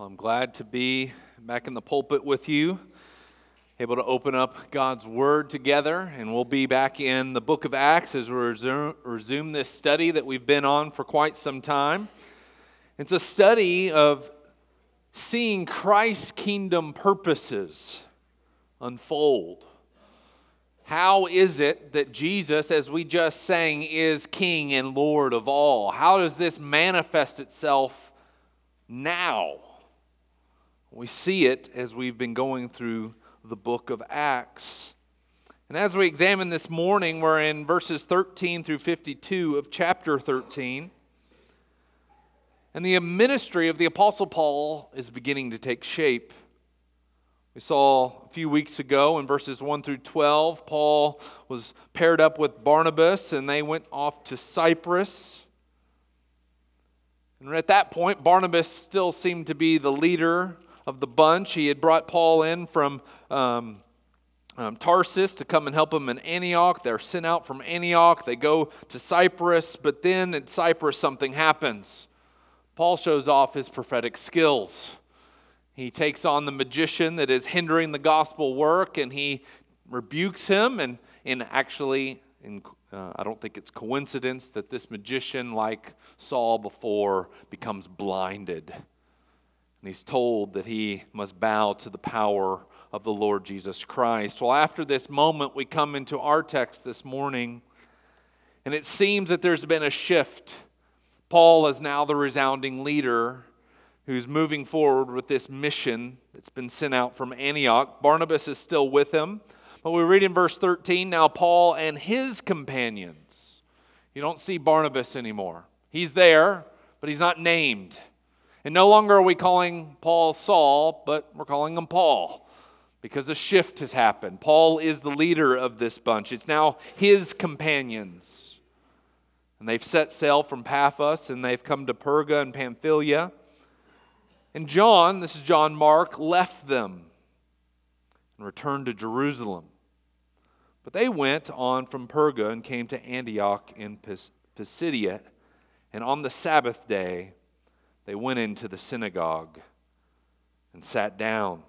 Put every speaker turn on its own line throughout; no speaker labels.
Well, I'm glad to be back in the pulpit with you, able to open up God's Word together. And we'll be back in the book of Acts as we resume, resume this study that we've been on for quite some time. It's a study of seeing Christ's kingdom purposes unfold. How is it that Jesus, as we just sang, is King and Lord of all? How does this manifest itself now? We see it as we've been going through the book of Acts. And as we examine this morning, we're in verses 13 through 52 of chapter 13. And the ministry of the Apostle Paul is beginning to take shape. We saw a few weeks ago in verses 1 through 12, Paul was paired up with Barnabas and they went off to Cyprus. And at that point, Barnabas still seemed to be the leader of the bunch. He had brought Paul in from um, um, Tarsus to come and help him in Antioch. They're sent out from Antioch. They go to Cyprus, but then at Cyprus, something happens. Paul shows off his prophetic skills. He takes on the magician that is hindering the gospel work and he rebukes him. And, and actually, in, uh, I don't think it's coincidence that this magician, like Saul before, becomes blinded and he's told that he must bow to the power of the Lord Jesus Christ. Well, after this moment, we come into our text this morning, and it seems that there's been a shift. Paul is now the resounding leader who's moving forward with this mission that's been sent out from Antioch. Barnabas is still with him. But we read in verse 13 now Paul and his companions. You don't see Barnabas anymore. He's there, but he's not named. And no longer are we calling Paul Saul, but we're calling him Paul because a shift has happened. Paul is the leader of this bunch, it's now his companions. And they've set sail from Paphos and they've come to Perga and Pamphylia. And John, this is John Mark, left them and returned to Jerusalem. But they went on from Perga and came to Antioch in Pisidia. And on the Sabbath day, they went into the synagogue and sat down.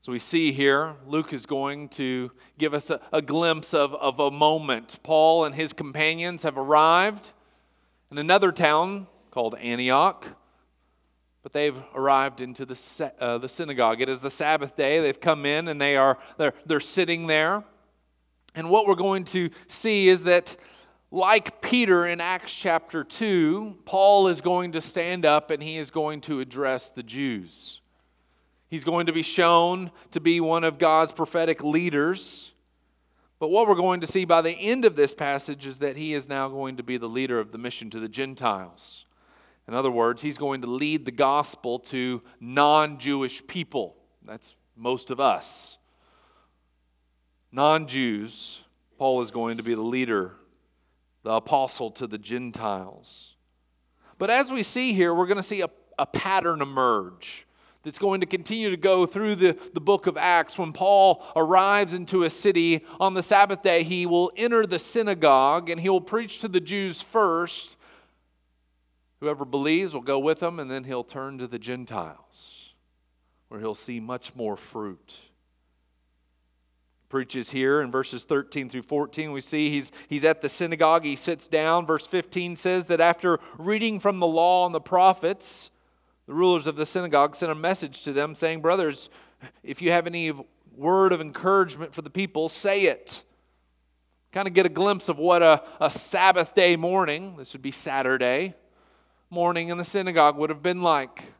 So we see here, Luke is going to give us a, a, glimpse of, of a moment. Paul and his companions have arrived in another town called Antioch, but they've arrived into the, uh, the synagogue. It is the Sabbath day. They've come in and they are, they're, they're sitting there. And what we're going to see is that like Peter in Acts chapter 2, Paul is going to stand up and he is going to address the Jews. He's going to be shown to be one of God's prophetic leaders. But what we're going to see by the end of this passage is that he is now going to be the leader of the mission to the Gentiles. In other words, he's going to lead the gospel to non Jewish people. That's most of us. Non Jews, Paul is going to be the leader the apostle to the Gentiles. But as we see here, we're going to see a, a pattern emerge that's going to continue to go through the, the book of Acts. When Paul arrives into a city on the Sabbath day, he will enter the synagogue and he will preach to the Jews first. Whoever believes will go with him, and then he'll turn to the Gentiles, where he'll see much more fruit preaches here in verses 13 through 14. We see he's, he's at the synagogue, he sits down. Verse 15 says that after reading from the law and the prophets, the rulers of the synagogue sent a message to them saying, Brothers, if you have any word of encouragement for the people, say it. Kind of get a glimpse of what a, a Sabbath day morning, this would be Saturday, morning in the synagogue would have been like.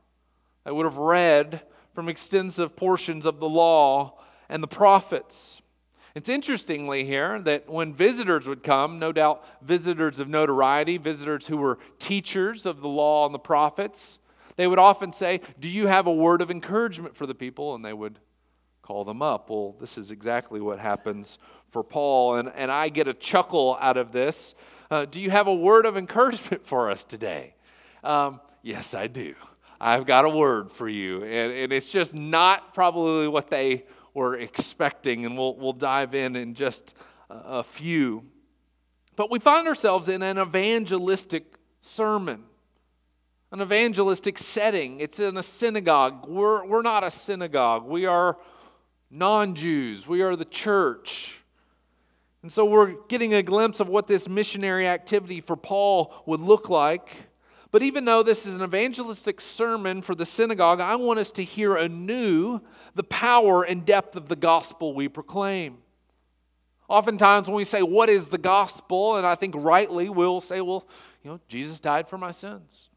They would have read from extensive portions of the law and the prophets. It's interestingly here that when visitors would come, no doubt visitors of notoriety, visitors who were teachers of the law and the prophets, they would often say, Do you have a word of encouragement for the people? And they would call them up. Well, this is exactly what happens for Paul, and, and I get a chuckle out of this. Uh, do you have a word of encouragement for us today? Um, yes, I do. I've got a word for you. And, and it's just not probably what they were expecting, and we'll, we'll dive in in just a few. But we find ourselves in an evangelistic sermon. an evangelistic setting. It's in a synagogue. We're, we're not a synagogue, we are non Jews, we are the church. And so we're getting a glimpse of what this missionary activity for Paul would look like. But even though this is an evangelistic sermon for the synagogue, I want us to hear anew the power and depth of the gospel we proclaim. Oftentimes, when we say, What is the gospel? and I think rightly we'll say, Well, you know, Jesus died for my sins.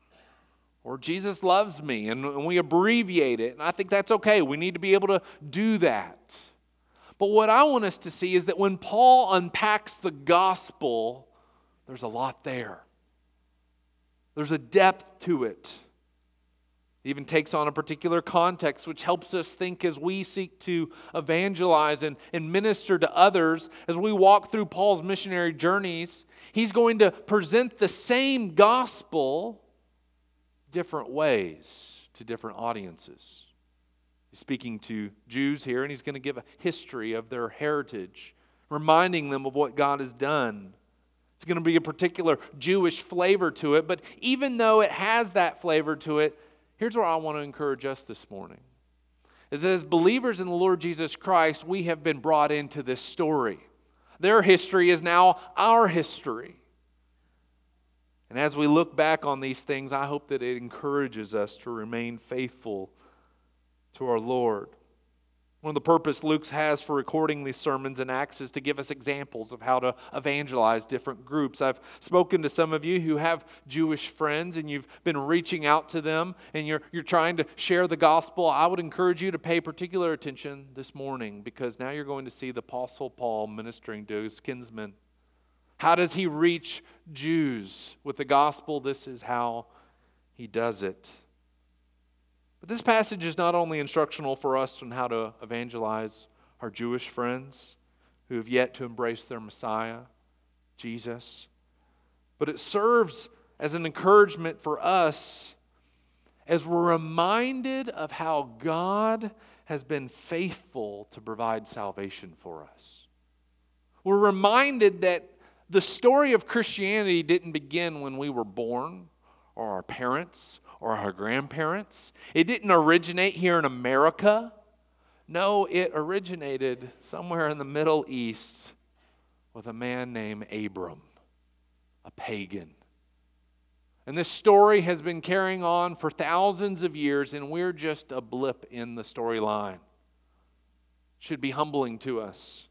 Or Jesus loves me, and we abbreviate it. And I think that's okay. We need to be able to do that. But what I want us to see is that when Paul unpacks the gospel, there's a lot there. There's a depth to it. It even takes on a particular context, which helps us think as we seek to evangelize and, and minister to others. As we walk through Paul's missionary journeys, he's going to present the same gospel different ways to different audiences. He's speaking to Jews here, and he's going to give a history of their heritage, reminding them of what God has done. It's going to be a particular Jewish flavor to it, but even though it has that flavor to it, here's where I want to encourage us this morning. Is that as believers in the Lord Jesus Christ, we have been brought into this story. Their history is now our history. And as we look back on these things, I hope that it encourages us to remain faithful to our Lord. One of the purpose Luke has for recording these sermons in Acts is to give us examples of how to evangelize different groups. I've spoken to some of you who have Jewish friends and you've been reaching out to them and you're, you're trying to share the gospel. I would encourage you to pay particular attention this morning because now you're going to see the Apostle Paul ministering to his kinsmen. How does he reach Jews with the gospel? This is how he does it. But this passage is not only instructional for us on how to evangelize our Jewish friends who have yet to embrace their Messiah, Jesus, but it serves as an encouragement for us as we're reminded of how God has been faithful to provide salvation for us. We're reminded that the story of Christianity didn't begin when we were born or our parents or our grandparents. It didn't originate here in America. No, it originated somewhere in the Middle East with a man named Abram, a pagan. And this story has been carrying on for thousands of years, and we're just a blip in the storyline. Should be humbling to us.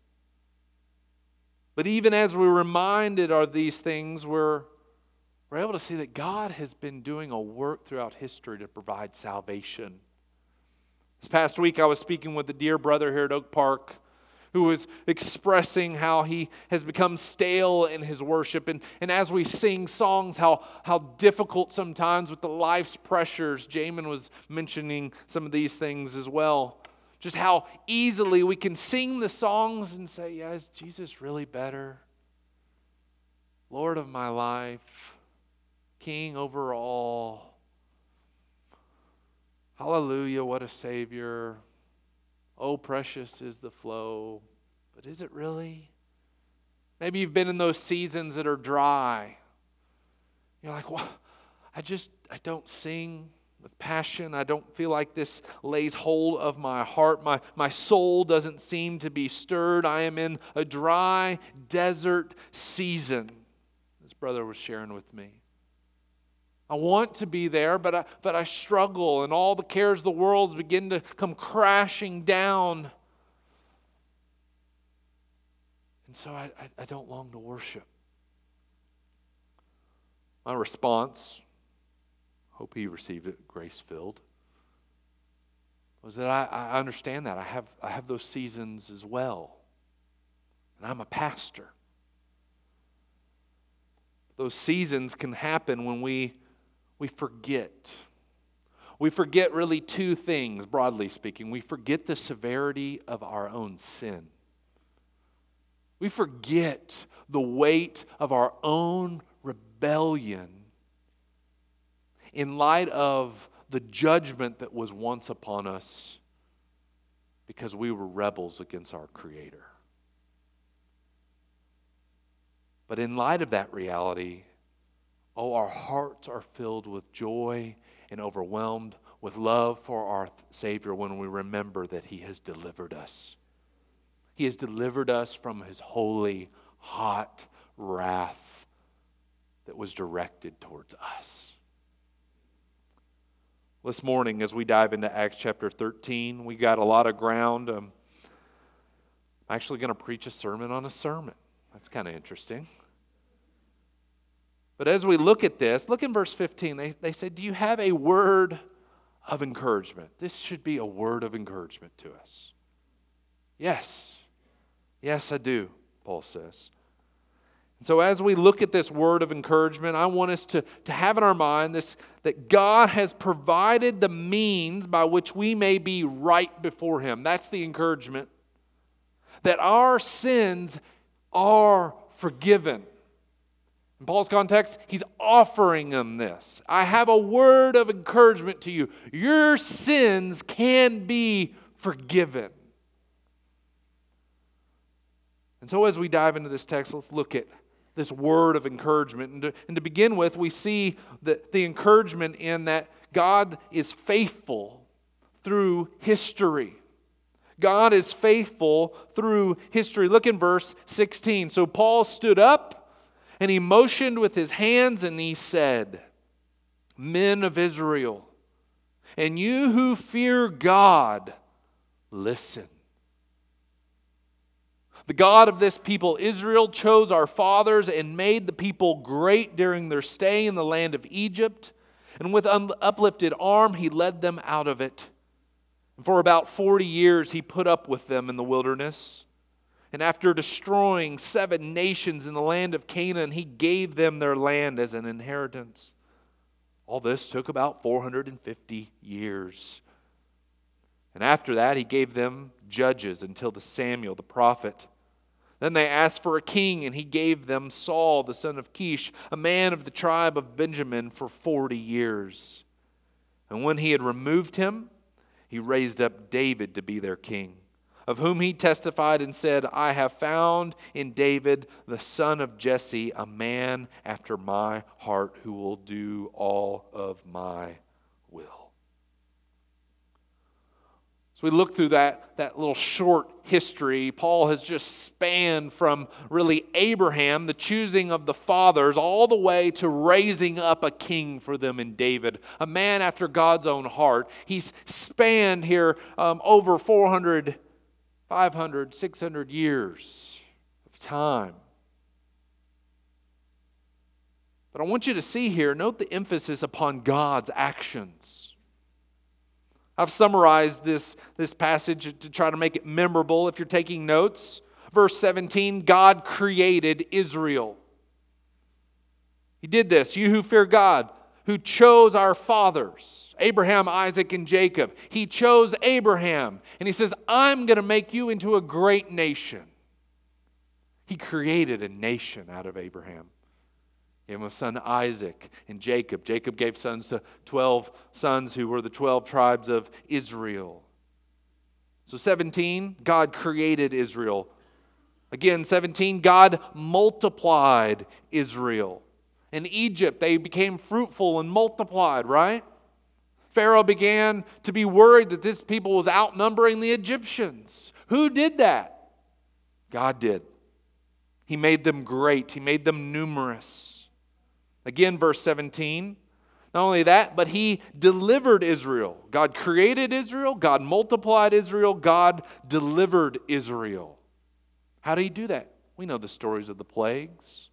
But even as we're reminded of these things, we're we're able to see that God has been doing a work throughout history to provide salvation. This past week, I was speaking with a dear brother here at Oak Park who was expressing how he has become stale in his worship. And, and as we sing songs, how, how difficult sometimes with the life's pressures, Jamin was mentioning some of these things as well. Just how easily we can sing the songs and say, Yeah, is Jesus really better? Lord of my life. King over all. Hallelujah, what a Savior. Oh, precious is the flow. But is it really? Maybe you've been in those seasons that are dry. You're like, well, I just, I don't sing with passion. I don't feel like this lays hold of my heart. My, my soul doesn't seem to be stirred. I am in a dry desert season. This brother was sharing with me. I want to be there, but I, but I struggle, and all the cares of the world begin to come crashing down. And so I, I, I don't long to worship. My response, hope he received it grace filled, was that I, I understand that. I have, I have those seasons as well. And I'm a pastor. Those seasons can happen when we we forget. We forget really two things, broadly speaking. We forget the severity of our own sin. We forget the weight of our own rebellion in light of the judgment that was once upon us because we were rebels against our Creator. But in light of that reality, Oh, our hearts are filled with joy and overwhelmed with love for our Savior when we remember that He has delivered us. He has delivered us from His holy, hot wrath that was directed towards us. This morning, as we dive into Acts chapter 13, we got a lot of ground. Um, I'm actually going to preach a sermon on a sermon. That's kind of interesting. But as we look at this, look in verse 15. They, they said, Do you have a word of encouragement? This should be a word of encouragement to us. Yes. Yes, I do, Paul says. And so, as we look at this word of encouragement, I want us to, to have in our mind this that God has provided the means by which we may be right before Him. That's the encouragement. That our sins are forgiven. In Paul's context, he's offering them this. I have a word of encouragement to you. Your sins can be forgiven. And so, as we dive into this text, let's look at this word of encouragement. And to, and to begin with, we see the, the encouragement in that God is faithful through history. God is faithful through history. Look in verse 16. So Paul stood up and he motioned with his hands and he said, Men of Israel, and you who fear God, listen. The God of this people, Israel, chose our fathers and made the people great during their stay in the land of Egypt. And with uplifted arm, he led them out of it. For about 40 years, he put up with them in the wilderness. And after destroying seven nations in the land of Canaan, he gave them their land as an inheritance. All this took about 450 years. And after that, he gave them judges until the Samuel the prophet. Then they asked for a king, and he gave them Saul, the son of Kish, a man of the tribe of Benjamin, for 40 years. And when he had removed him, he raised up David to be their king, of whom he testified and said, I have found in David, the son of Jesse, a man after my heart who will do all of my will. So we look through that, that little short history. Paul has just spanned from really Abraham, the choosing of the fathers, all the way to raising up a king for them in David, a man after God's own heart. He's spanned here um, over 400, 500, 600 years of time. But I want you to see here, note the emphasis upon God's actions. I've summarized this, this passage to try to make it memorable if you're taking notes. Verse 17 God created Israel. He did this. You who fear God, who chose our fathers, Abraham, Isaac, and Jacob. He chose Abraham. And he says, I'm going to make you into a great nation. He created a nation out of Abraham gave him a son Isaac and Jacob. Jacob gave sons to 12 sons who were the 12 tribes of Israel. So, 17, God created Israel. Again, 17, God multiplied Israel. In Egypt, they became fruitful and multiplied, right? Pharaoh began to be worried that this people was outnumbering the Egyptians. Who did that? God did. He made them great, He made them numerous. Again, verse 17. Not only that, but he delivered Israel. God created Israel, God multiplied Israel, God delivered Israel. How did he do that? We know the stories of the plagues.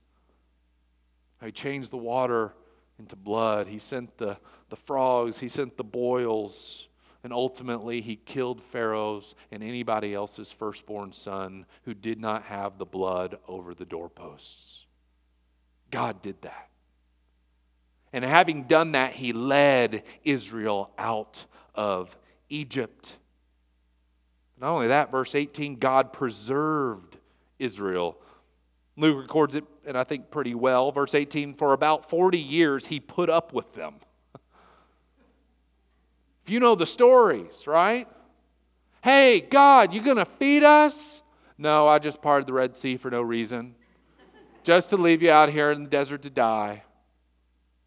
He changed the water into blood, he sent the, the frogs, he sent the boils, and ultimately he killed Pharaoh's and anybody else's firstborn son who did not have the blood over the doorposts. God did that. And having done that, he led Israel out of Egypt. Not only that, verse 18, God preserved Israel. Luke records it, and I think pretty well. Verse 18, for about 40 years, he put up with them. If you know the stories, right? Hey, God, you going to feed us? No, I just parted the Red Sea for no reason, just to leave you out here in the desert to die.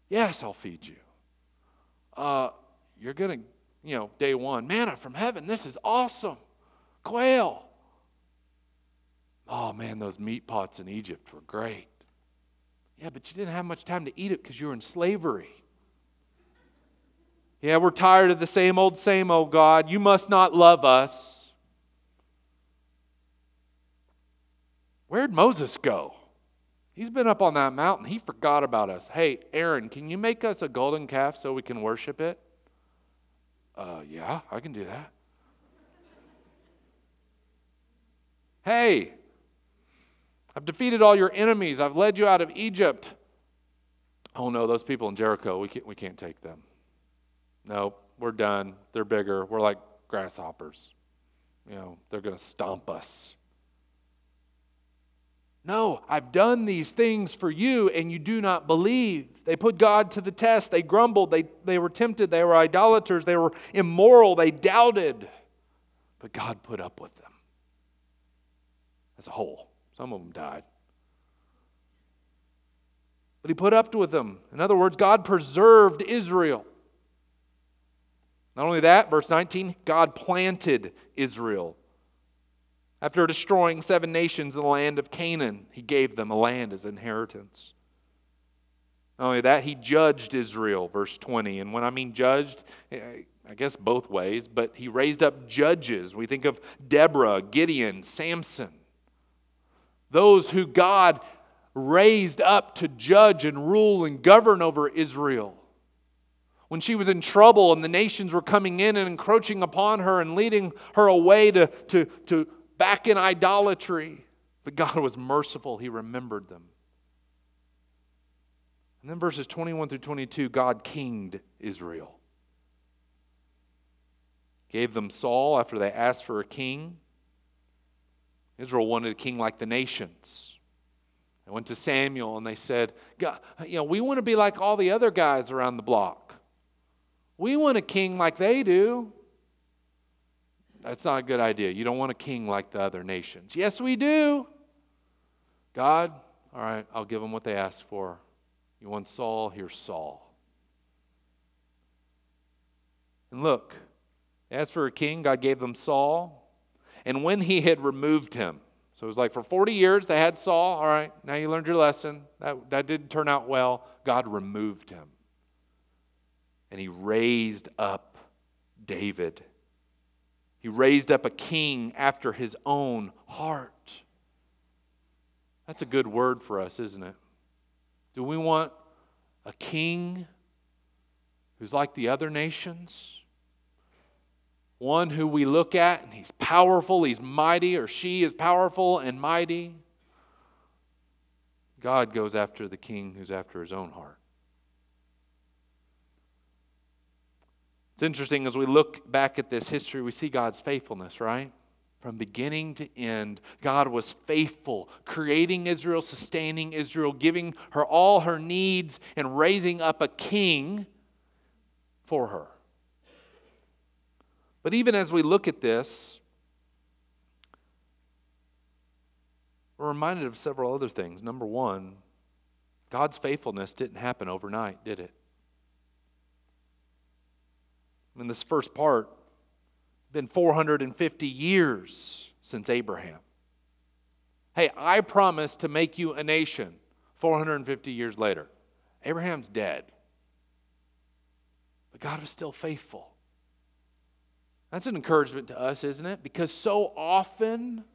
Yes, I'll feed you. Uh, you're going to, you know, day one, manna from heaven. This is awesome. Quail. Oh, man, those meat pots in Egypt were great. Yeah, but you didn't have much time to eat it because you were in slavery. Yeah, we're tired of the same old, same old God. You must not love us. Where'd Moses go? He's been up on that mountain. He forgot about us. Hey, Aaron, can you make us a golden calf so we can worship it? Uh, yeah, I can do that. hey, I've defeated all your enemies. I've led you out of Egypt. Oh no, those people in Jericho, we can't, we can't take them. No, we're done. They're bigger. We're like grasshoppers. You know, they're going to stomp us. No, I've done these things for you and you do not believe. They put God to the test. They grumbled. They, they were tempted. They were idolaters. They were immoral. They doubted. But God put up with them as a whole. Some of them died. But He put up with them. In other words, God preserved Israel. Not only that, verse 19, God planted Israel. After destroying seven nations in the land of Canaan, he gave them a land as inheritance. Not only that, he judged Israel, verse 20. And when I mean judged, eh, I guess both ways, but he raised up judges. We think of Deborah, Gideon, Samson. Those who God raised up to judge and rule and govern over Israel. When she was in trouble and the nations were coming in and encroaching upon her and leading her away to, to, to back in idolatry. But God was merciful, He remembered them. And then verses 21 through 22, God kinged Israel. Gave them Saul after they asked for a king. Israel wanted a king like the nations. They went to Samuel and they said, God, you know, we want to be like all the other guys around the block. We want a king like they do. That's not a good idea. You don't want a king like the other nations. Yes, we do. God, all right, I'll give them what they asked for. You want Saul? Here's Saul. And look, as for a king, God gave them Saul. And when he had removed him, so it was like for 40 years they had Saul. All right, now you learned your lesson. That, that didn't turn out well. God removed him. And he raised up David he raised up a king after his own heart. That's a good word for us, isn't it? Do we want a king who's like the other nations? One who we look at and he's powerful, he's mighty, or she is powerful and mighty. God goes after the king who's after his own heart. It's interesting as we look back at this history, we see God's faithfulness, right? From beginning to end, God was faithful, creating Israel, sustaining Israel, giving her all her needs, and raising up a king for her. But even as we look at this, we're reminded of several other things. Number one, God's faithfulness didn't happen overnight, did it? in this first part, been 450 years since Abraham. Hey, I promise to make you a nation 450 years later. Abraham's dead. But God was still faithful. That's an encouragement to us, isn't it? Because so often,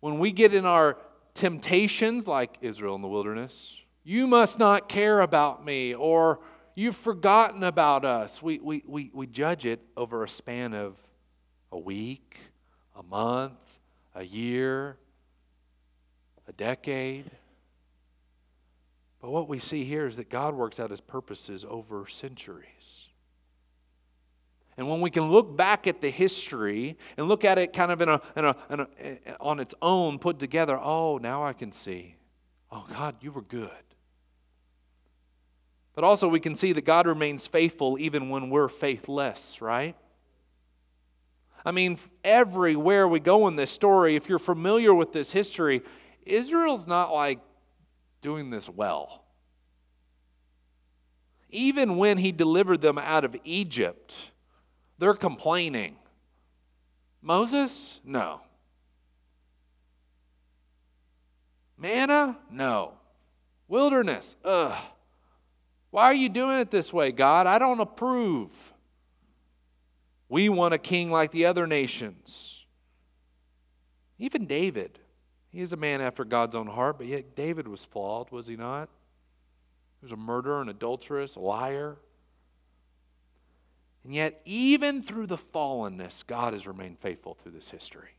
when we get in our temptations, like Israel in the wilderness, you must not care about me, or You've forgotten about us. We, we, we, we judge it over a span of a week, a month, a year, a decade. But what we see here is that God works out his purposes over centuries. And when we can look back at the history and look at it kind of in a, in a, in a, on its own, put together, oh, now I can see. Oh, God, you were good. But also, we can see that God remains faithful even when we're faithless, right? I mean, everywhere we go in this story, if you're familiar with this history, Israel's not like doing this well. Even when he delivered them out of Egypt, they're complaining. Moses? No. Manna? No. Wilderness? Ugh. Why are you doing it this way, God? I don't approve. We want a king like the other nations. Even David. He is a man after God's own heart, but yet David was flawed, was he not? He was a murderer, an adulteress, a liar. And yet, even through the fallenness, God has remained faithful through this history.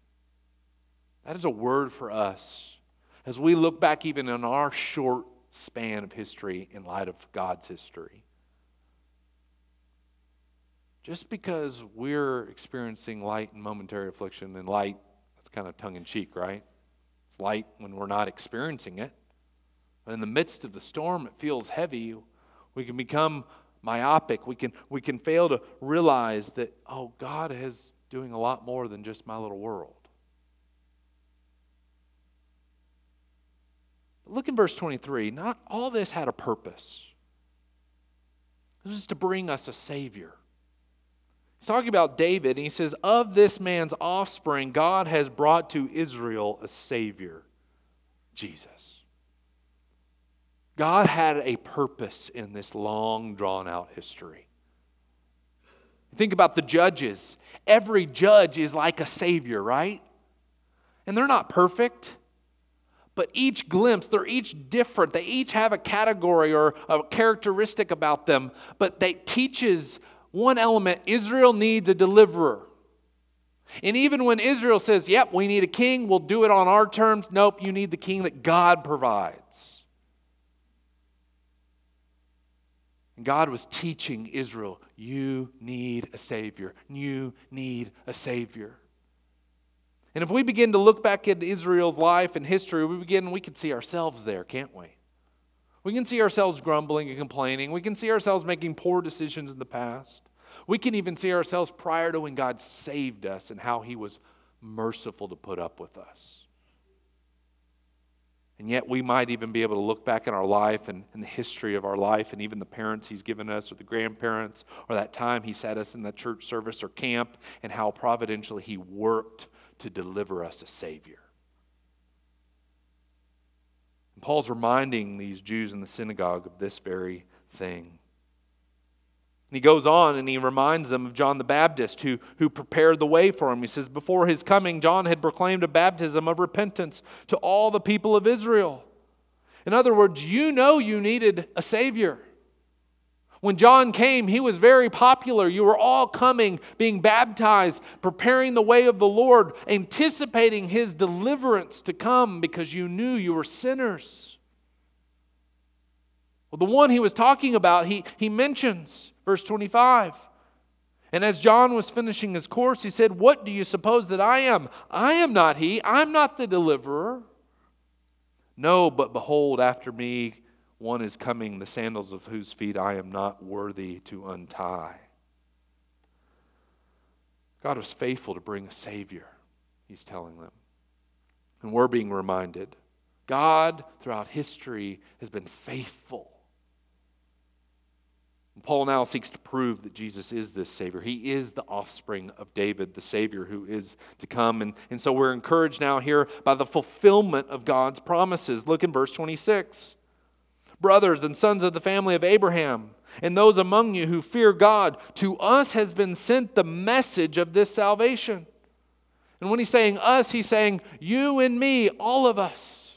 That is a word for us as we look back even in our short span of history in light of God's history. Just because we're experiencing light and momentary affliction, and light, that's kind of tongue in cheek, right? It's light when we're not experiencing it. But in the midst of the storm, it feels heavy. We can become myopic. We can, we can fail to realize that, oh, God is doing a lot more than just my little world. Look in verse 23. Not all this had a purpose. This was to bring us a Savior. He's talking about David, and he says, Of this man's offspring, God has brought to Israel a Savior, Jesus. God had a purpose in this long, drawn out history. Think about the judges. Every judge is like a Savior, right? And they're not perfect but each glimpse, they're each different. They each have a category or a characteristic about them, but they teaches one element Israel needs a deliverer. And even when Israel says, Yep, we need a king, we'll do it on our terms, nope, you need the king that God provides. And God was teaching Israel, You need a Savior. You need a Savior. And if we begin to look back at Israel's life and history, we begin, we can see ourselves there, can't we? We can see ourselves grumbling and complaining. We can see ourselves making poor decisions in the past. We can even see ourselves prior to when God saved us and how He was merciful to put up with us. And yet, we might even be able to look back in our life and in the history of our life, and even the parents He's given us, or the grandparents, or that time He sat us in that church service or camp, and how providentially He worked to deliver us a Savior. And Paul's reminding these Jews in the synagogue of this very thing. And he goes on and he reminds them of John the Baptist who, who prepared the way for him. He says, Before his coming, John had proclaimed a baptism of repentance to all the people of Israel. In other words, you know you needed a Savior. When John came, he was very popular. You were all coming, being baptized, preparing the way of the Lord, anticipating his deliverance to come because you knew you were sinners. Well, the one he was talking about, he, he mentions, verse 25. And as John was finishing his course, he said, What do you suppose that I am? I am not he. I'm not the deliverer. No, but behold, after me one is coming, the sandals of whose feet I am not worthy to untie. God was faithful to bring a Savior, he's telling them. And we're being reminded God, throughout history, has been faithful. Paul now seeks to prove that Jesus is this Savior. He is the offspring of David, the Savior who is to come. And, and so we're encouraged now here by the fulfillment of God's promises. Look in verse 26 brothers and sons of the family of Abraham, and those among you who fear God, to us has been sent the message of this salvation. And when he's saying us, he's saying you and me, all of us.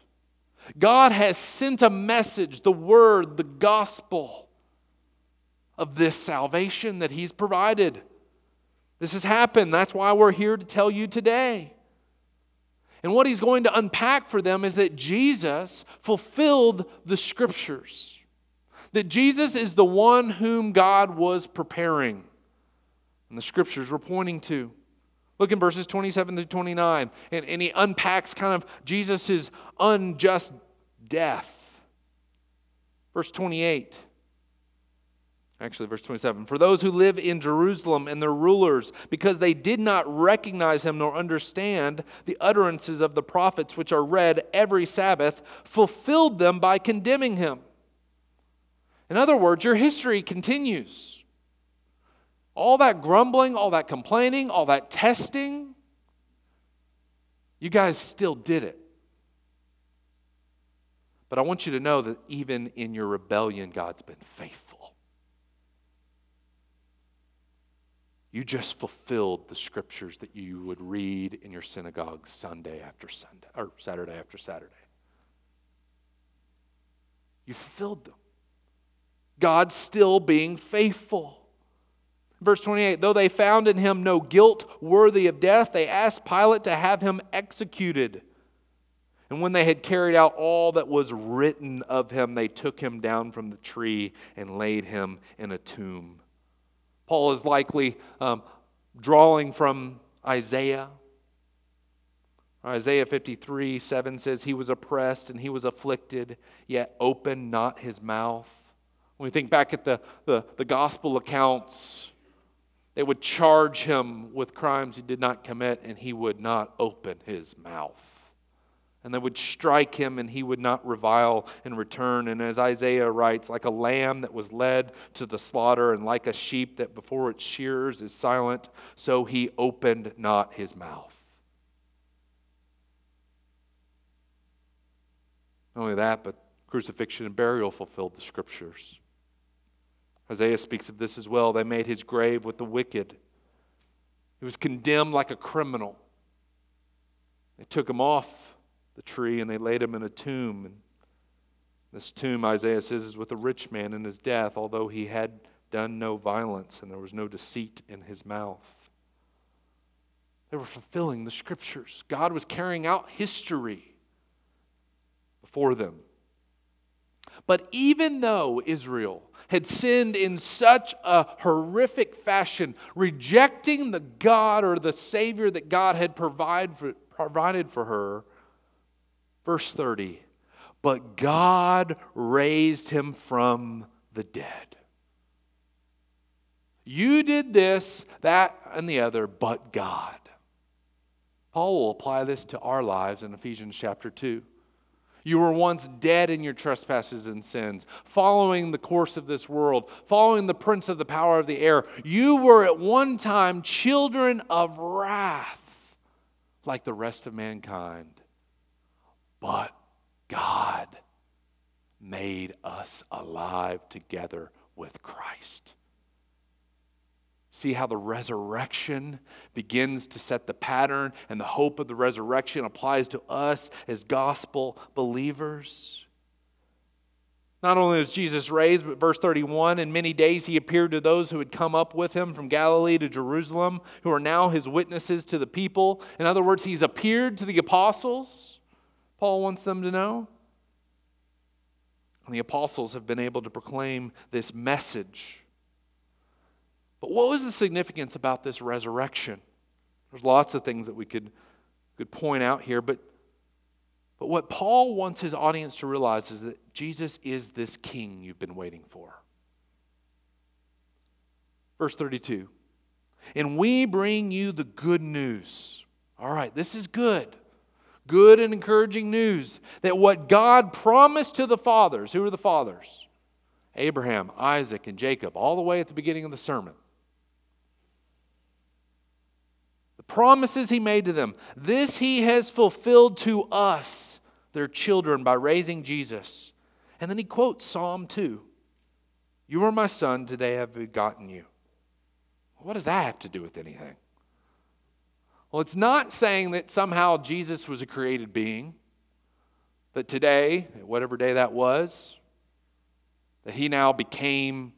God has sent a message, the word, the gospel of this salvation that he's provided. This has happened. That's why we're here to tell you today. And what he's going to unpack for them is that Jesus fulfilled the scriptures. That Jesus is the one whom God was preparing. And the scriptures were pointing to. Look in verses 27 to 29. And, and he unpacks kind of Jesus' unjust death. Verse 28. Actually, verse 27 For those who live in Jerusalem and their rulers, because they did not recognize him nor understand the utterances of the prophets which are read every Sabbath, fulfilled them by condemning him. In other words, your history continues. All that grumbling, all that complaining, all that testing, you guys still did it. But I want you to know that even in your rebellion, God's been faithful. You just fulfilled the scriptures that you would read in your synagogue Sunday after Sunday, or Saturday after Saturday. You fulfilled them. God's still being faithful. Verse 28 Though they found in him no guilt worthy of death, they asked Pilate to have him executed. And when they had carried out all that was written of him, they took him down from the tree and laid him in a tomb. Paul is likely um, drawing from Isaiah. Isaiah 53 7 says, He was oppressed and he was afflicted, yet opened not his mouth. When we think back at the, the, the gospel accounts, they would charge him with crimes he did not commit, and he would not open his mouth. And they would strike him, and he would not revile in return. And as Isaiah writes, like a lamb that was led to the slaughter, and like a sheep that before its shears is silent, so he opened not his mouth. Not only that, but crucifixion and burial fulfilled the scriptures. Isaiah speaks of this as well. They made his grave with the wicked. He was condemned like a criminal. They took him off the tree and they laid him in a tomb. And this tomb, Isaiah says, is with a rich man in his death, although he had done no violence and there was no deceit in his mouth. They were fulfilling the scriptures. God was carrying out history before them. But even though Israel had sinned in such a horrific fashion, rejecting the God or the Savior that God had provide for, provided for her. Verse 30 But God raised him from the dead. You did this, that, and the other, but God. Paul will apply this to our lives in Ephesians chapter 2. You were once dead in your trespasses and sins, following the course of this world, following the prince of the power of the air. You were at one time children of wrath, like the rest of mankind. But God made us alive together with Christ. See how the resurrection begins to set the pattern, and the hope of the resurrection applies to us as gospel believers. Not only was Jesus raised, but verse 31 in many days he appeared to those who had come up with him from Galilee to Jerusalem, who are now his witnesses to the people. In other words, he's appeared to the apostles, Paul wants them to know. And the apostles have been able to proclaim this message but what was the significance about this resurrection? There's lots of things that we could, could point out here, but, but what Paul wants his audience to realize is that Jesus is this king you've been waiting for. Verse 32 And we bring you the good news. All right, this is good. Good and encouraging news that what God promised to the fathers, who are the fathers? Abraham, Isaac, and Jacob, all the way at the beginning of the sermon. the promises he made to them. This he has fulfilled to us, their children, by raising Jesus. And then he quotes Psalm 2 You are my son, today I have begotten you. What does that have to do with anything? Well, it's not saying that somehow Jesus was a created being, that today, whatever day that was, that he now became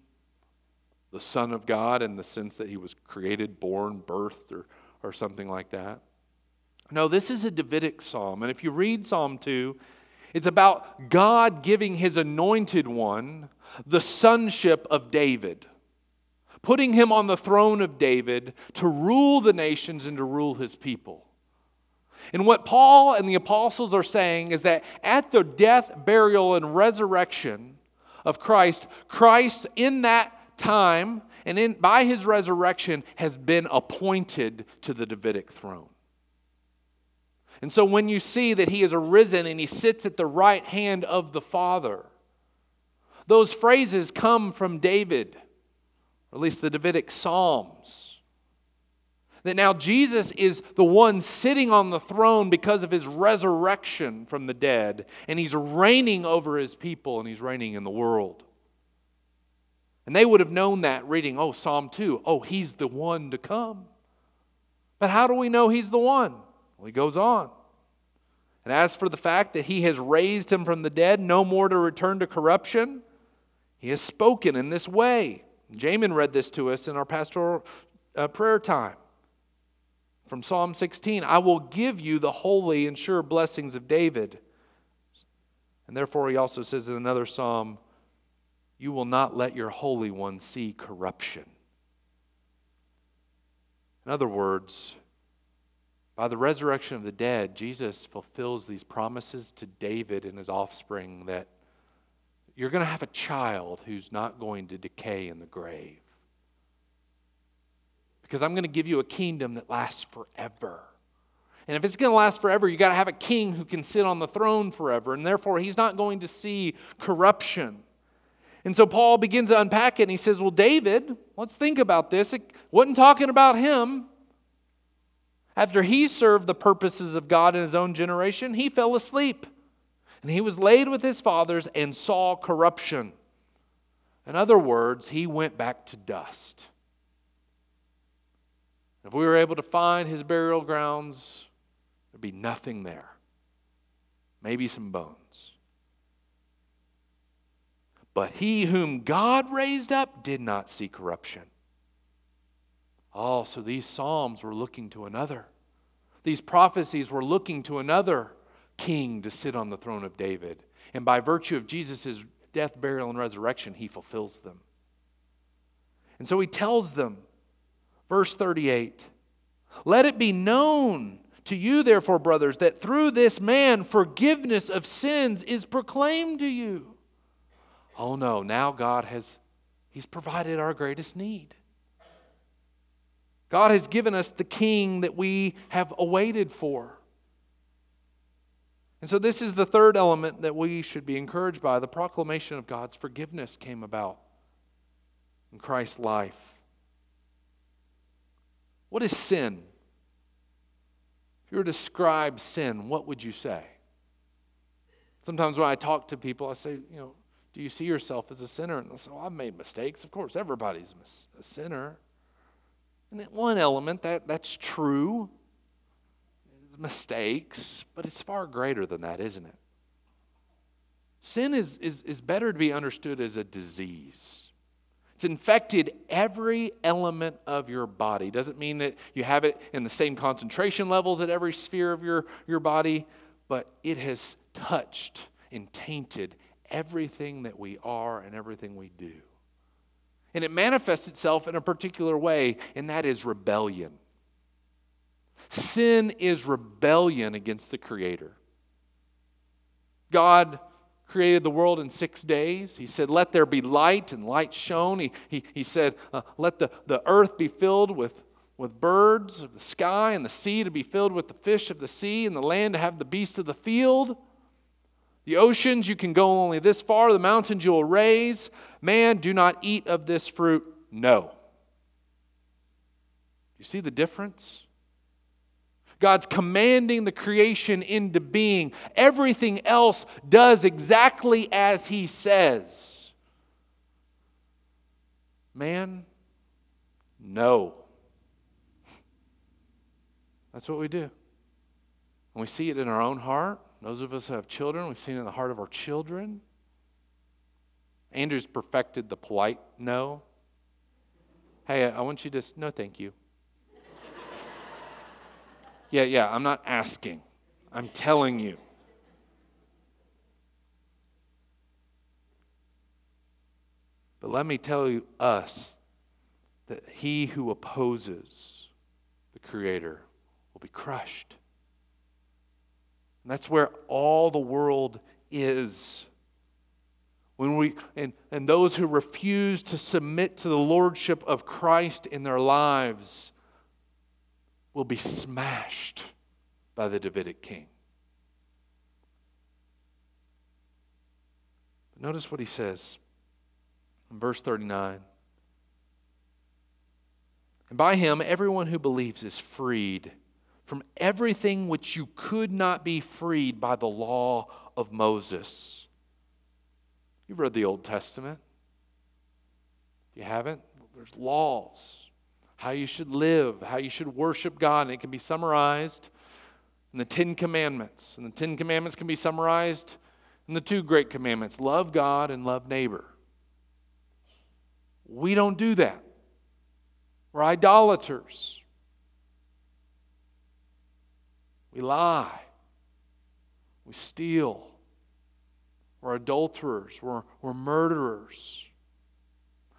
the Son of God in the sense that he was created, born, birthed, or or something like that. No, this is a Davidic psalm. And if you read Psalm 2, it's about God giving his anointed one the sonship of David, putting him on the throne of David to rule the nations and to rule his people. And what Paul and the apostles are saying is that at the death, burial, and resurrection of Christ, Christ in that time and in, by his resurrection has been appointed to the Davidic throne. And so when you see that he is arisen and he sits at the right hand of the Father, Those phrases come from David, or at least the Davidic Psalms. That now Jesus is the one sitting on the throne because of his resurrection from the dead, and he's reigning over his people and he's reigning in the world. And they would have known that reading, oh, Psalm 2, oh, he's the one to come. But how do we know he's the one? Well, he goes on. And as for the fact that he has raised him from the dead, no more to return to corruption, he has spoken in this way. Jamin read this to us in our pastoral uh, prayer time from Psalm 16 I will give you the holy and sure blessings of David. And therefore, he also says in another psalm, You will not let your Holy One see corruption. In other words, by the resurrection of the dead, Jesus fulfills these promises to David and his offspring that you're going to have a child who's not going to decay in the grave. Because I'm going to give you a kingdom that lasts forever. And if it's going to last forever, you got to have a king who can sit on the throne forever. And therefore, he's not going to see corruption. And so Paul begins to unpack it and he says, Well, David, let's think about this. It wasn't talking about him. After he served the purposes of God in his own generation, he fell asleep. And he was laid with his fathers and saw corruption. In other words, he went back to dust. If we were able to find his burial grounds, there'd be nothing there. Maybe some bones. But he whom God raised up did not see corruption. Oh, so these Psalms were looking to another. These prophecies were looking to another king to sit on the throne of David. And by virtue of Jesus' death, burial, and resurrection, he fulfills them. And so he tells them, verse 38 Let it be known to you, therefore, brothers, that through this man forgiveness of sins is proclaimed to you. Oh no, now God has He's provided our greatest need. God has given us the king that we have awaited for. And so, this is the third element that we should be encouraged by. The proclamation of God's forgiveness came about in Christ's life. What is sin? If you were to describe sin, what would you say? Sometimes when I talk to people, I say, you know, do you see yourself as a sinner? And they'll say, well, I've made mistakes. Of course, everybody's a sinner. And that one element, that, that's true. Mistakes, but it's far greater than that, isn't it? Sin is, is, is better to be understood as a disease. It's infected every element of your body. Doesn't mean that you have it in the same concentration levels at every sphere of your, your body, but it has touched and tainted everything that we are and everything we do. And it manifests itself in a particular way, and that is rebellion. Sin is rebellion against the Creator. God created the world in six days. He said, Let there be light, and light shone. He, he, he said, uh, Let the, the earth be filled with, with birds of the sky, and the sea to be filled with the fish of the sea, and the land to have the beasts of the field. The oceans, you can go only this far. The mountains you will raise. Man, do not eat of this fruit. No. You see the difference? God's commanding the creation into being. Everything else does exactly as He says. Man, no. That's what we do. And we see it in our own heart. Those of us who have children, we've seen it in the heart of our children. Andrew's perfected the polite no. Hey, I want you to, no, thank you. Yeah, yeah, I'm not asking, I'm telling you. But let me tell you, us, that he who opposes the Creator will be crushed. And that's where all the world is. When we, and, and those who refuse to submit to the lordship of Christ in their lives will be smashed by the Davidic king. But notice what he says in Verse 39. And by him, everyone who believes is freed from everything which you could not be freed by the law of Moses. You've read the Old Testament. You haven't, there's laws, how you should live, how you should worship God, and it can be summarized in the Ten Commandments. And the Ten Commandments can be summarized in the two great commandments love God and love neighbor. We don't do that. We're idolaters. We lie. We steal. We're adulterers. We're, we're murderers.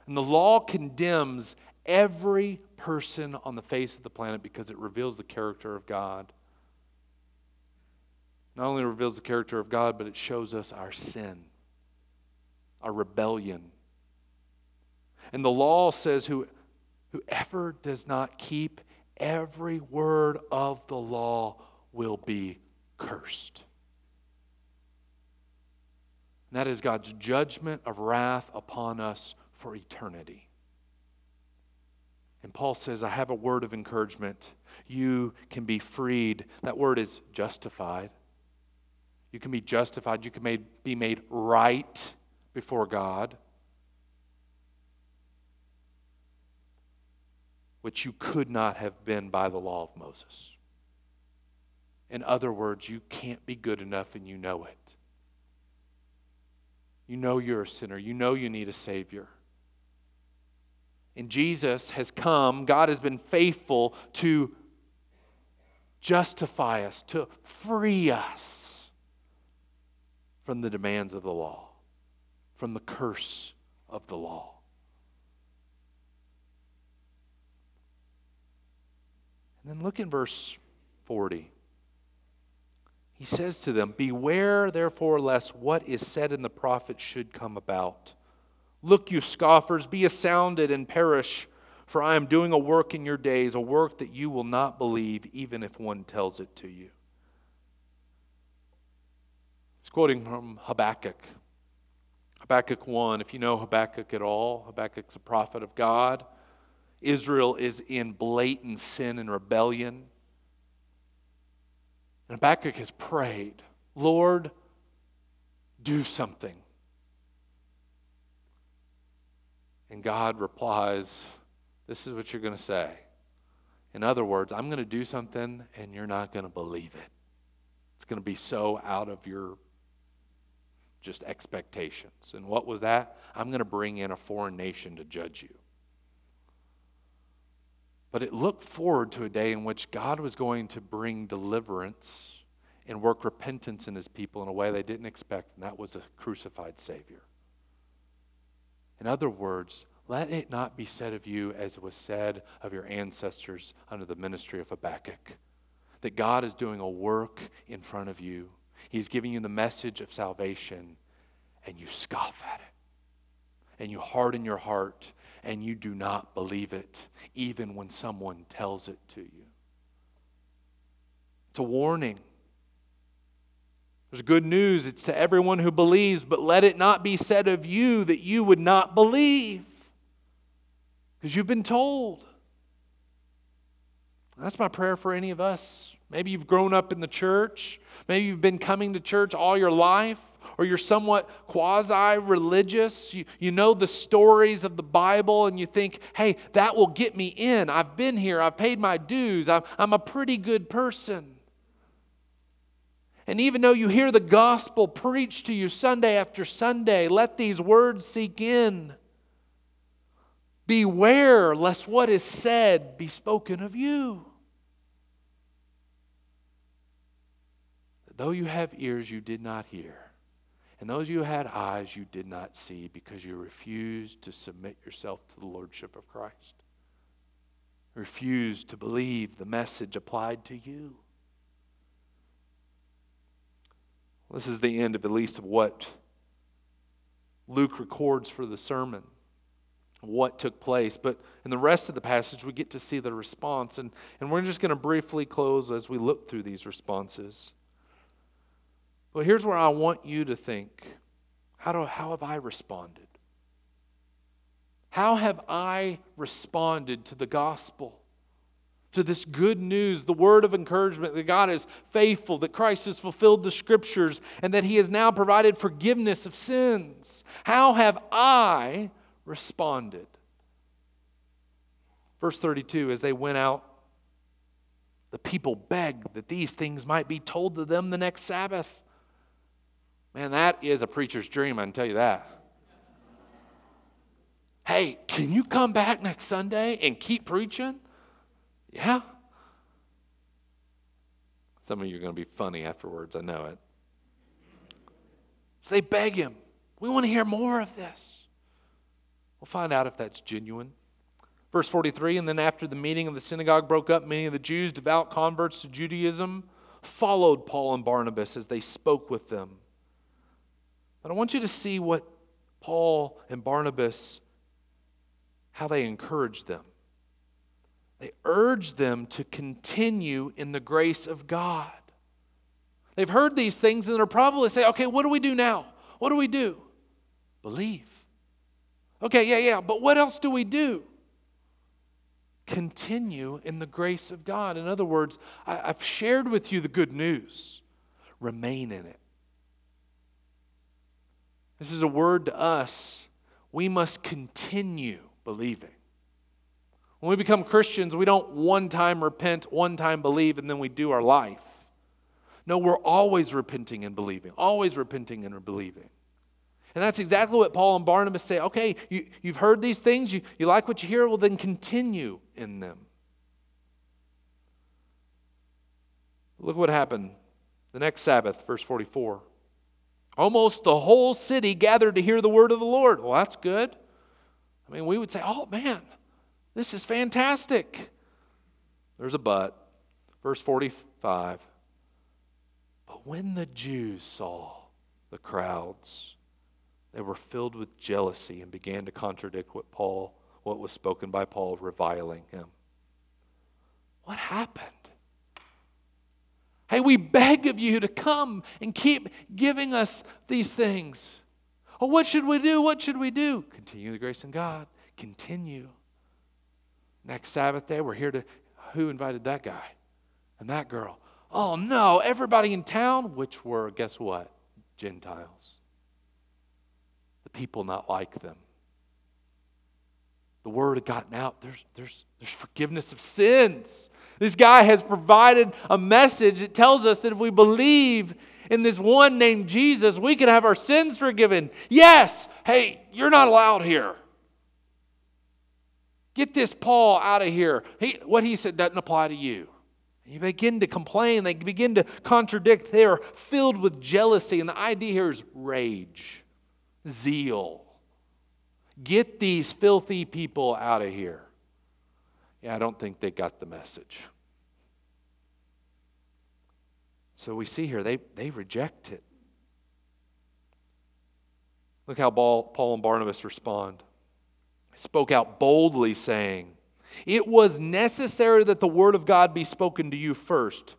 And the law condemns every person on the face of the planet because it reveals the character of God. Not only reveals the character of God, but it shows us our sin, our rebellion. And the law says, Who, whoever does not keep every word of the law will be cursed. And that is God's judgment of wrath upon us for eternity. And Paul says, I have a word of encouragement. You can be freed. That word is justified. You can be justified. You can made, be made right before God, which you could not have been by the law of Moses. In other words, you can't be good enough and you know it. You know you're a sinner. You know you need a Savior. And Jesus has come, God has been faithful to justify us, to free us from the demands of the law, from the curse of the law. And then look in verse 40. He says to them, Beware therefore lest what is said in the prophets should come about. Look, you scoffers, be astounded and perish, for I am doing a work in your days, a work that you will not believe, even if one tells it to you. He's quoting from Habakkuk. Habakkuk 1, if you know Habakkuk at all, Habakkuk's a prophet of God. Israel is in blatant sin and rebellion. And Habakkuk has prayed, Lord, do something. And God replies, This is what you're going to say. In other words, I'm going to do something and you're not going to believe it. It's going to be so out of your just expectations. And what was that? I'm going to bring in a foreign nation to judge you. But it looked forward to a day in which God was going to bring deliverance and work repentance in his people in a way they didn't expect, and that was a crucified Savior. In other words, let it not be said of you as it was said of your ancestors under the ministry of Habakkuk that God is doing a work in front of you. He's giving you the message of salvation, and you scoff at it. And you harden your heart, and you do not believe it, even when someone tells it to you. It's a warning. There's good news. It's to everyone who believes, but let it not be said of you that you would not believe because you've been told. That's my prayer for any of us. Maybe you've grown up in the church. Maybe you've been coming to church all your life, or you're somewhat quasi religious. You, you know the stories of the Bible, and you think, hey, that will get me in. I've been here, I've paid my dues, I'm, I'm a pretty good person. And even though you hear the gospel preached to you Sunday after Sunday, let these words sink in. Beware lest what is said be spoken of you. Though you have ears, you did not hear. And those you had eyes, you did not see because you refused to submit yourself to the Lordship of Christ. Refused to believe the message applied to you. This is the end of at least of what Luke records for the sermon, what took place. But in the rest of the passage, we get to see the response. And, and we're just going to briefly close as we look through these responses. But here's where I want you to think how, do, how have I responded? How have I responded to the gospel? To this good news, the word of encouragement that God is faithful, that Christ has fulfilled the scriptures, and that he has now provided forgiveness of sins. How have I responded? Verse 32 As they went out, the people begged that these things might be told to them the next Sabbath. Man, that is a preacher's dream, I can tell you that. Hey, can you come back next Sunday and keep preaching? Yeah. Some of you are going to be funny afterwards, I know it. So they beg him, We want to hear more of this. We'll find out if that's genuine. Verse 43 And then after the meeting of the synagogue broke up, many of the Jews, devout converts to Judaism, followed Paul and Barnabas as they spoke with them. But I want you to see what Paul and Barnabas how they encouraged them. They urge them to continue in the grace of God. They've heard these things and they're probably saying, okay, what do we do now? What do we do? Believe. Okay, yeah, yeah, but what else do we do? Continue in the grace of God. In other words, I, have shared with you the good news. Remain in it. This is a word to us. We must continue believing. When we become Christians, we don't one time repent, one time believe, and then we do our life. No, we're always repenting and believing, always repenting and believing. And that's exactly what Paul and Barnabas say. Okay, you, you've heard these things, you, you like what you hear, well, then continue in them. Look what happened the next Sabbath, verse 44. Almost the whole city gathered to hear the word of the Lord. Well, that's good. I mean, we would say, oh man, this is fantastic. There's a but. Verse 45. But when the Jews saw the crowds, they were filled with jealousy and began to contradict what Paul, what was spoken by Paul, reviling him. What happened? Hey, we beg of you to come and keep giving us these things. Well, what should we do? What should we do? Continue the grace in God. Continue. Next Sabbath day, we're here to. Who invited that guy and that girl? Oh, no, everybody in town, which were, guess what? Gentiles. The people not like them. The word had gotten out. There's, there's, there's forgiveness of sins. This guy has provided a message that tells us that if we believe in this one named Jesus, we can have our sins forgiven. Yes, hey, you're not allowed here. Get this Paul out of here. He, what he said doesn't apply to you. You begin to complain, they begin to contradict. They are filled with jealousy, and the idea here is rage, zeal. Get these filthy people out of here. Yeah, I don't think they got the message. So we see here, they, they reject it. Look how Paul and Barnabas respond. Spoke out boldly, saying, It was necessary that the word of God be spoken to you first,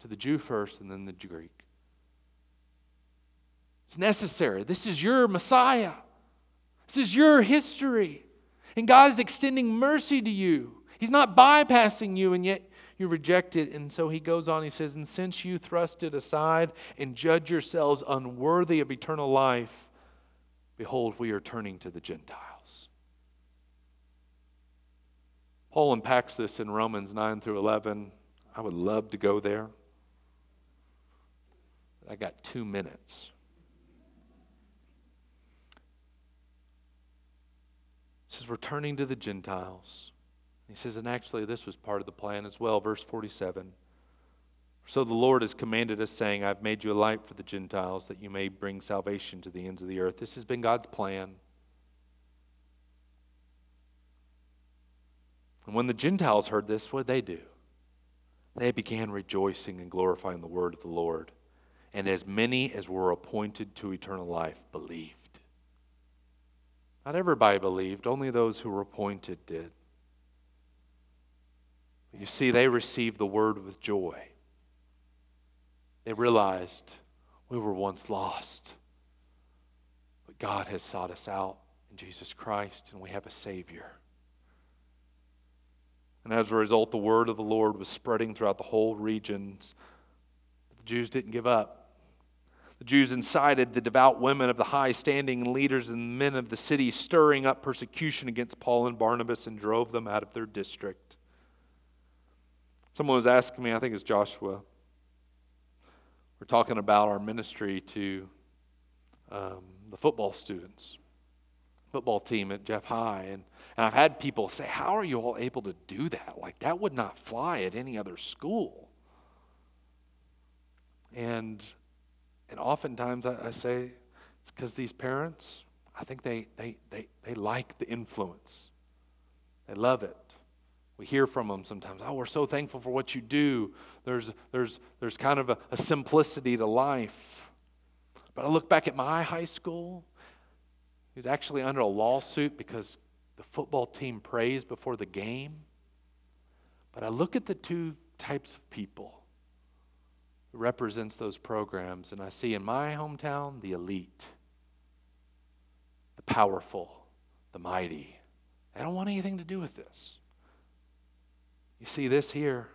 to the Jew first, and then the Greek. It's necessary. This is your Messiah. This is your history. And God is extending mercy to you. He's not bypassing you, and yet you reject it. And so he goes on, he says, And since you thrust it aside and judge yourselves unworthy of eternal life, behold, we are turning to the Gentiles. Paul unpacks this in Romans 9 through 11. I would love to go there. I got two minutes. He says, We're turning to the Gentiles. He says, and actually, this was part of the plan as well. Verse 47. So the Lord has commanded us, saying, I've made you a light for the Gentiles, that you may bring salvation to the ends of the earth. This has been God's plan. And when the Gentiles heard this, what did they do? They began rejoicing and glorifying the word of the Lord. And as many as were appointed to eternal life believed. Not everybody believed, only those who were appointed did. You see, they received the word with joy. They realized we were once lost, but God has sought us out in Jesus Christ, and we have a Savior. And as a result, the word of the Lord was spreading throughout the whole regions. The Jews didn't give up. The Jews incited the devout women of the high standing leaders and men of the city, stirring up persecution against Paul and Barnabas, and drove them out of their district. Someone was asking me, I think it's Joshua. We're talking about our ministry to um, the football students, football team at Jeff High. And, and I've had people say, How are you all able to do that? Like, that would not fly at any other school. And and oftentimes I, I say it's because these parents, I think they, they, they, they like the influence. They love it. We hear from them sometimes, oh, we're so thankful for what you do. There's, there's, there's kind of a, a simplicity to life. But I look back at my high school, he was actually under a lawsuit because the football team prays before the game. But I look at the two types of people who represents those programs. And I see in my hometown the elite, the powerful, the mighty. They don't want anything to do with this. You see this here.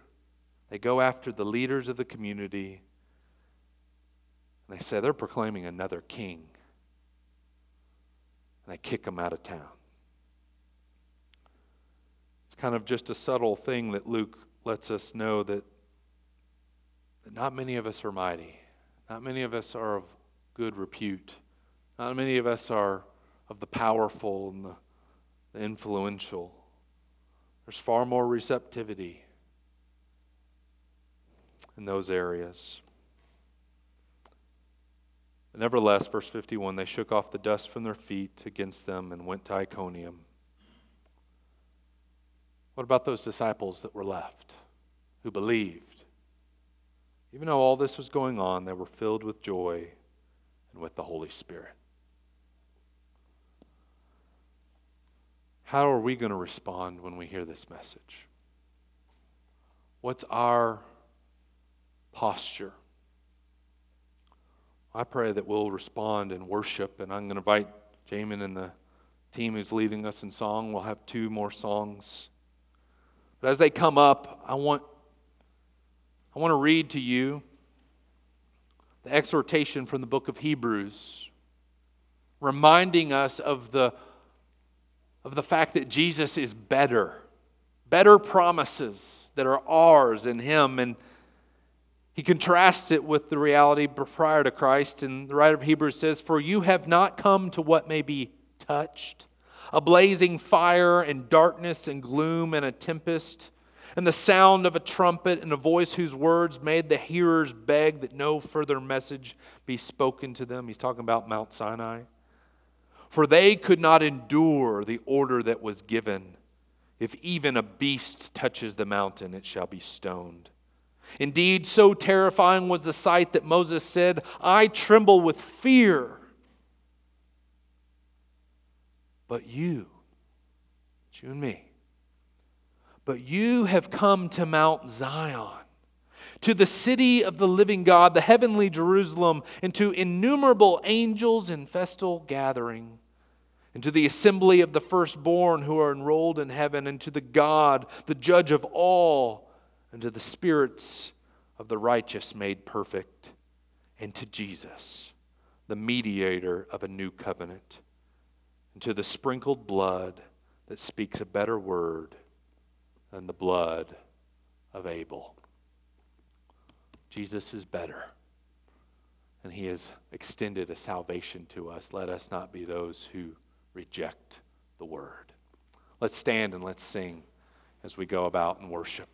They go after the leaders of the community. And they say they're proclaiming another king. And I kick them out of town. It's kind of just a subtle thing that Luke lets us know that that not many of us are mighty. Not many of us are of good repute. Not many of us are of the powerful and the, the influential. There's far more receptivity in those areas. Nevertheless, verse 51 they shook off the dust from their feet against them and went to Iconium. What about those disciples that were left who believed? Even though all this was going on, they were filled with joy and with the Holy Spirit. How are we going to respond when we hear this message? What's our posture? I pray that we'll respond in worship, and I'm going to invite Jamin and the team who's leading us in song. We'll have two more songs. But as they come up, I want I want to read to you the exhortation from the book of Hebrews, reminding us of the, of the fact that Jesus is better, better promises that are ours in Him. And he contrasts it with the reality prior to Christ. And the writer of Hebrews says, For you have not come to what may be touched, a blazing fire and darkness and gloom and a tempest and the sound of a trumpet and a voice whose words made the hearers beg that no further message be spoken to them. He's talking about Mount Sinai. For they could not endure the order that was given. If even a beast touches the mountain, it shall be stoned. Indeed, so terrifying was the sight that Moses said, I tremble with fear. But you, you and me, but you have come to Mount Zion, to the city of the living God, the heavenly Jerusalem, and to innumerable angels in festal gathering, and to the assembly of the firstborn who are enrolled in heaven, and to the God, the judge of all, and to the spirits of the righteous made perfect, and to Jesus, the mediator of a new covenant, and to the sprinkled blood that speaks a better word than the blood of Abel. Jesus is better, and he has extended a salvation to us. Let us not be those who reject the word. Let's stand and let's sing as we go about and worship.